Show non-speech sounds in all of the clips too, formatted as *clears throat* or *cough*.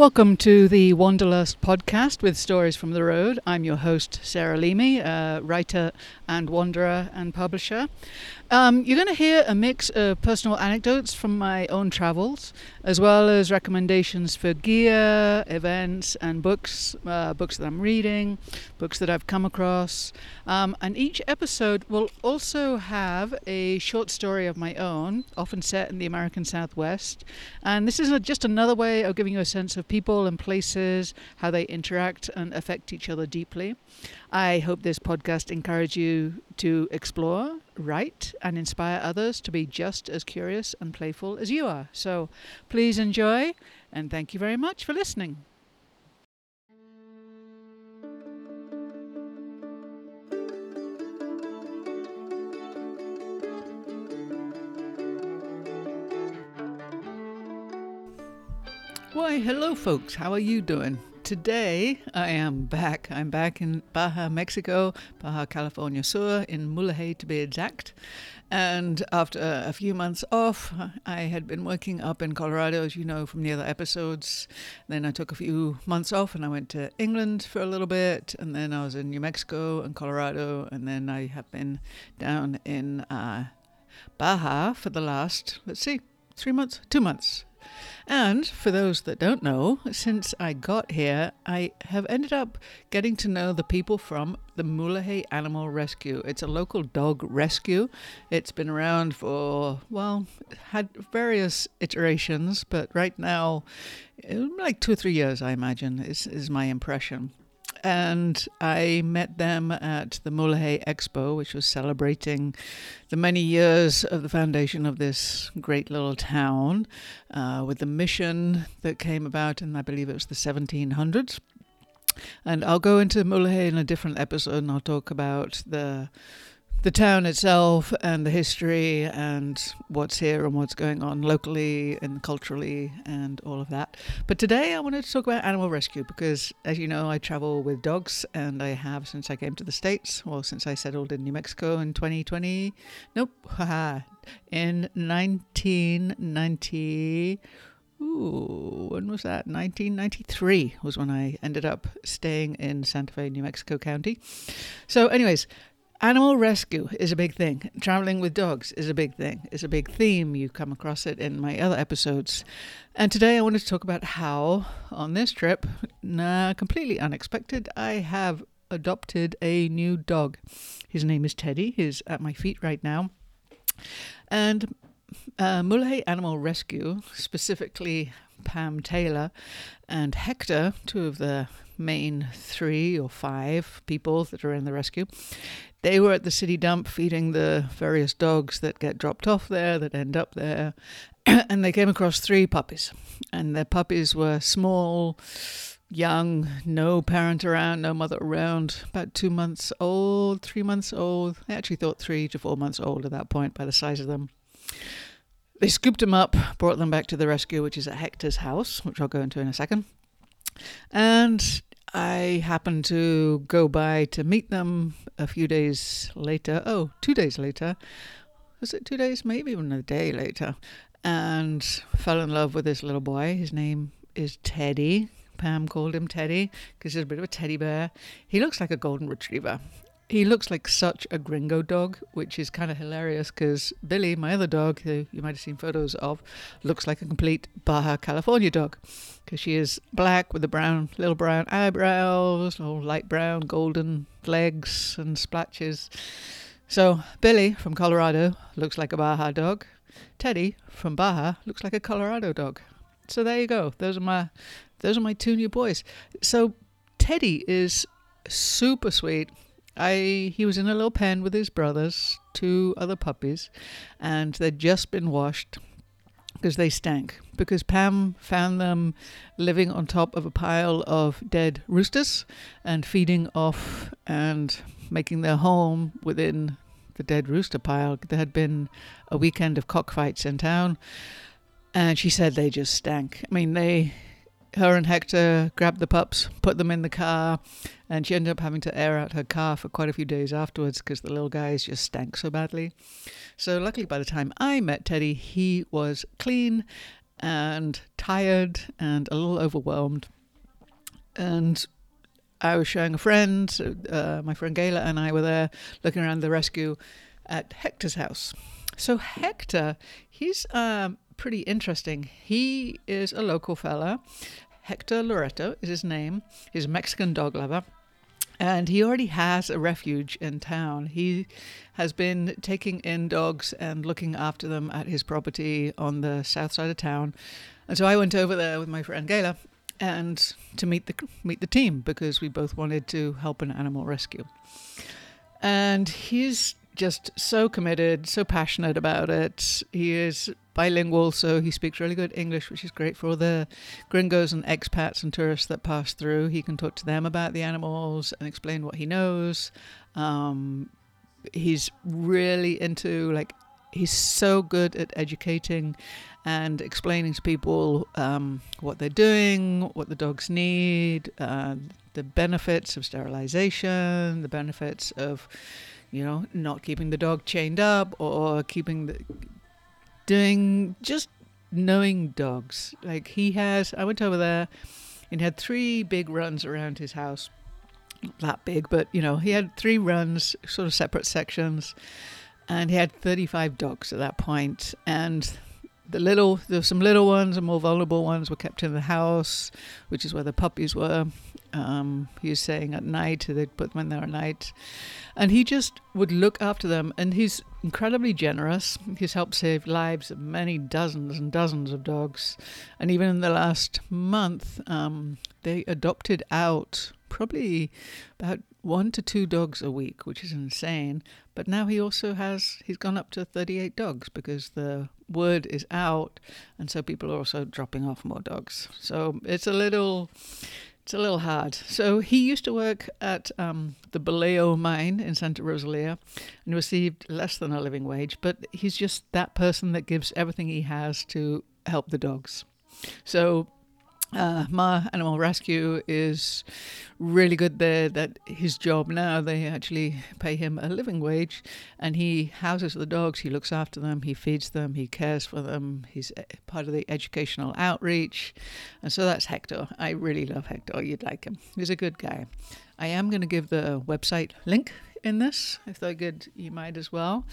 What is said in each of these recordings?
Welcome to the Wanderlust podcast with Stories from the Road. I'm your host, Sarah Leamy, a writer and wanderer and publisher. Um, you're going to hear a mix of personal anecdotes from my own travels, as well as recommendations for gear, events, and books, uh, books that I'm reading, books that I've come across. Um, and each episode will also have a short story of my own, often set in the American Southwest. And this is a, just another way of giving you a sense of people and places, how they interact and affect each other deeply. I hope this podcast encourages you to explore, write, and inspire others to be just as curious and playful as you are. So please enjoy, and thank you very much for listening. Why, hello, folks. How are you doing? Today I am back. I'm back in Baja, Mexico, Baja California Sur, in Mulegé to be exact. And after a few months off, I had been working up in Colorado, as you know from the other episodes. Then I took a few months off and I went to England for a little bit. And then I was in New Mexico and Colorado. And then I have been down in uh, Baja for the last, let's see, three months, two months. And for those that don't know, since I got here, I have ended up getting to know the people from the Mulegé Animal Rescue. It's a local dog rescue. It's been around for, well, had various iterations, but right now, like two or three years, I imagine, is, is my impression and I met them at the Mulegé Expo, which was celebrating the many years of the foundation of this great little town uh, with the mission that came about in, I believe it was the 1700s. And I'll go into Mulegé in a different episode and I'll talk about the the town itself and the history and what's here and what's going on locally and culturally and all of that. But today I wanted to talk about animal rescue because, as you know, I travel with dogs and I have since I came to the States, or since I settled in New Mexico in 2020. Nope, haha. In 1990. Ooh, when was that? 1993 was when I ended up staying in Santa Fe, New Mexico County. So, anyways, Animal rescue is a big thing. Traveling with dogs is a big thing. It's a big theme. You come across it in my other episodes. And today I wanted to talk about how, on this trip, nah, completely unexpected, I have adopted a new dog. His name is Teddy. He's at my feet right now. And uh, Mulegé Animal Rescue, specifically Pam Taylor and Hector, two of the main three or five people that are in the rescue, they were at the city dump feeding the various dogs that get dropped off there, that end up there, *clears throat* and they came across three puppies. And their puppies were small, young, no parent around, no mother around, about two months old, three months old. I actually thought three to four months old at that point by the size of them. They scooped them up, brought them back to the rescue, which is at Hector's house, which I'll go into in a second. And I happened to go by to meet them a few days later. Oh, two days later. Was it two days? Maybe even a day later. And fell in love with this little boy. His name is Teddy. Pam called him Teddy because he's a bit of a teddy bear. He looks like a golden retriever he looks like such a gringo dog, which is kind of hilarious because Billy, my other dog, who you might have seen photos of, looks like a complete Baja California dog because she is black with the brown, little brown eyebrows, all light brown, golden legs and splatches. So Billy from Colorado looks like a Baja dog. Teddy from Baja looks like a Colorado dog. So there you go. Those are my those are my two new boys. So Teddy is super sweet I he was in a little pen with his brothers, two other puppies, and they'd just been washed because they stank. Because Pam found them living on top of a pile of dead roosters and feeding off and making their home within the dead rooster pile. There had been a weekend of cockfights in town, and she said they just stank. I mean, they her and Hector grabbed the pups, put them in the car, and she ended up having to air out her car for quite a few days afterwards because the little guys just stank so badly. So, luckily, by the time I met Teddy, he was clean and tired and a little overwhelmed. And I was showing a friend, uh, my friend Gayla and I were there looking around the rescue at Hector's house. So Hector, he's um, pretty interesting. He is a local fella. Hector Loreto is his name. He's a Mexican dog lover. And he already has a refuge in town. He has been taking in dogs and looking after them at his property on the south side of town. And so I went over there with my friend Gayla and to meet the meet the team because we both wanted to help an animal rescue. And he's just so committed, so passionate about it. He is bilingual, so he speaks really good English, which is great for all the gringos and expats and tourists that pass through. He can talk to them about the animals and explain what he knows. Um, he's really into like he's so good at educating and explaining to people um, what they're doing, what the dogs need, uh, the benefits of sterilization, the benefits of, you know, not keeping the dog chained up or keeping the doing just knowing dogs. Like he has, I went over there and had three big runs around his house. Not that big, but you know, he had three runs, sort of separate sections, and he had 35 dogs at that point. And the little, there were some little ones and more vulnerable ones were kept in the house, which is where the puppies were. Um, he was saying at night, they'd put them in there at night. And he just would look after them. And he's incredibly generous. He's helped save lives of many dozens and dozens of dogs. And even in the last month, um, they adopted out probably about one to two dogs a week, which is insane. But now he also has, he's gone up to 38 dogs because the word is out. And so people are also dropping off more dogs. So it's a little. It's a little hard. So he used to work at um, the Boleo mine in Santa Rosalia and received less than a living wage, but he's just that person that gives everything he has to help the dogs. So uh, Ma Animal Rescue is really good there. That his job now, they actually pay him a living wage, and he houses the dogs. He looks after them. He feeds them. He cares for them. He's part of the educational outreach, and so that's Hector. I really love Hector. You'd like him. He's a good guy. I am going to give the website link in this. If they're good, you might as well.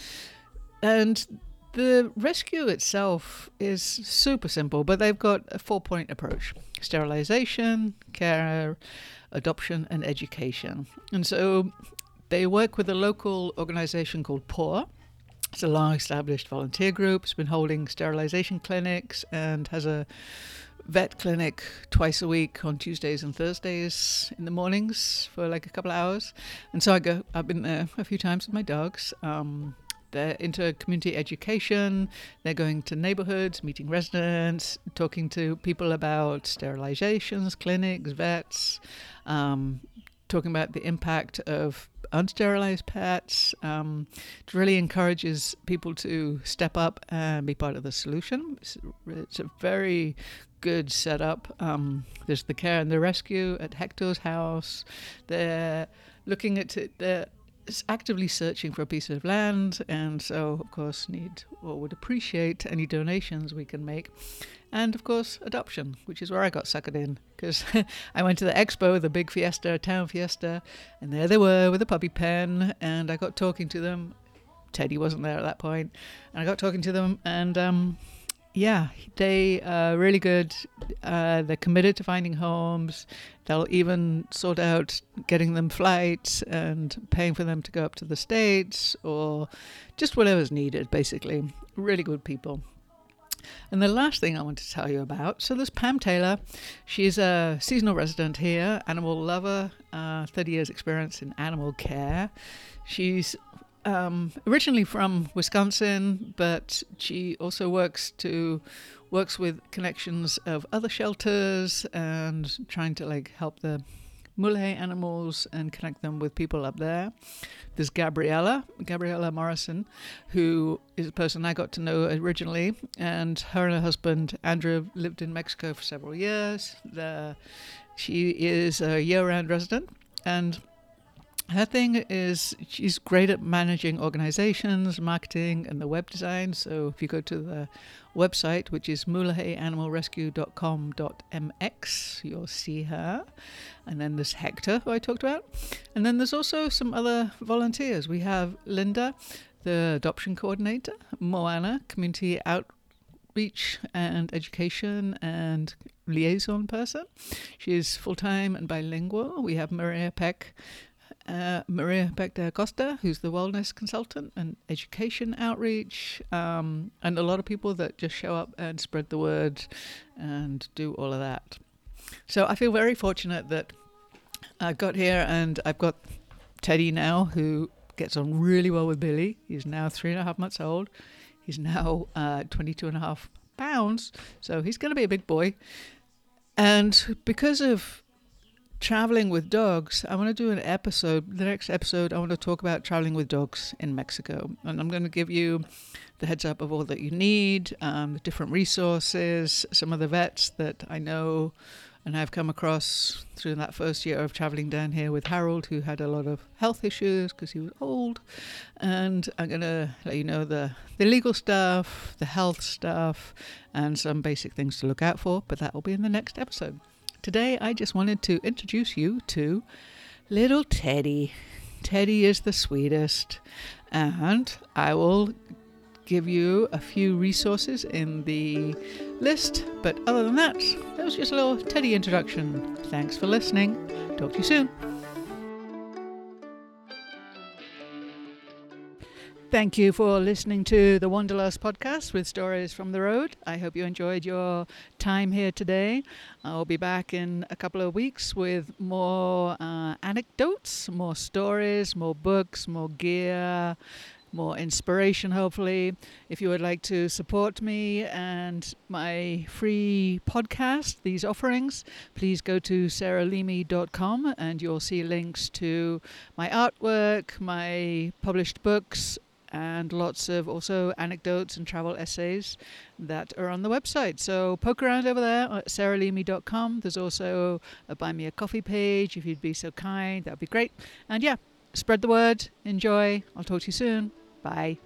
And the rescue itself is super simple, but they've got a four point approach sterilization, care, adoption, and education. And so they work with a local organization called PAW. It's a long established volunteer group. It's been holding sterilization clinics and has a vet clinic twice a week on Tuesdays and Thursdays in the mornings for like a couple of hours. And so I go, I've been there a few times with my dogs. Um, they're into community education. They're going to neighborhoods, meeting residents, talking to people about sterilizations, clinics, vets, um, talking about the impact of unsterilized pets. Um, it really encourages people to step up and be part of the solution. It's, it's a very good setup. Um, there's the care and the rescue at Hector's house. They're looking at it. They're actively searching for a piece of land, and so, of course, need or would appreciate any donations we can make. And, of course, adoption, which is where I got suckered in, because *laughs* I went to the expo, the big fiesta, town fiesta, and there they were with a puppy pen, and I got talking to them. Teddy wasn't there at that point, and I got talking to them, and um, yeah, they are really good. Uh, they're committed to finding homes. They'll even sort out getting them flights and paying for them to go up to the States or just whatever's needed, basically. Really good people. And the last thing I want to tell you about so there's Pam Taylor. She's a seasonal resident here, animal lover, uh, 30 years experience in animal care. She's um, originally from Wisconsin, but she also works to works with connections of other shelters and trying to like help the mule animals and connect them with people up there. There's Gabriella, Gabriella Morrison, who is a person I got to know originally, and her and her husband Andrew lived in Mexico for several years. The, she is a year-round resident, and her thing is she's great at managing organizations, marketing, and the web design. So if you go to the website, which is mulegeanimalrescue.com.mx, you'll see her. And then there's Hector, who I talked about. And then there's also some other volunteers. We have Linda, the adoption coordinator, Moana, community outreach and education and liaison person. She is full time and bilingual. We have Maria Peck, uh, Maria Peck Costa, who's the wellness consultant and education outreach, um, and a lot of people that just show up and spread the word and do all of that. So I feel very fortunate that I got here and I've got Teddy now, who gets on really well with Billy. He's now three and a half months old. He's now uh, 22 and a half pounds, so he's going to be a big boy. And because of traveling with dogs, I want to do an episode. The next episode, I want to talk about traveling with dogs in Mexico. And I'm going to give you the heads up of all that you need, um, the different resources, some of the vets that I know and I've come across through that first year of traveling down here with Harold, who had a lot of health issues because he was old. And I'm going to let you know the, the legal stuff, the health stuff, and some basic things to look out for. But that will be in the next episode. Today, I just wanted to introduce you to little Teddy. Teddy is the sweetest, and I will give you a few resources in the list. But other than that, that was just a little Teddy introduction. Thanks for listening. Talk to you soon. Thank you for listening to the Wanderlust podcast with stories from the road. I hope you enjoyed your time here today. I'll be back in a couple of weeks with more uh, anecdotes, more stories, more books, more gear, more inspiration, hopefully. If you would like to support me and my free podcast, these offerings, please go to sarahleamy.com and you'll see links to my artwork, my published books, and lots of also anecdotes and travel essays that are on the website. So poke around over there at sarahleamy.com. There's also a Buy Me a Coffee page if you'd be so kind. That would be great. And yeah, spread the word. Enjoy. I'll talk to you soon. Bye.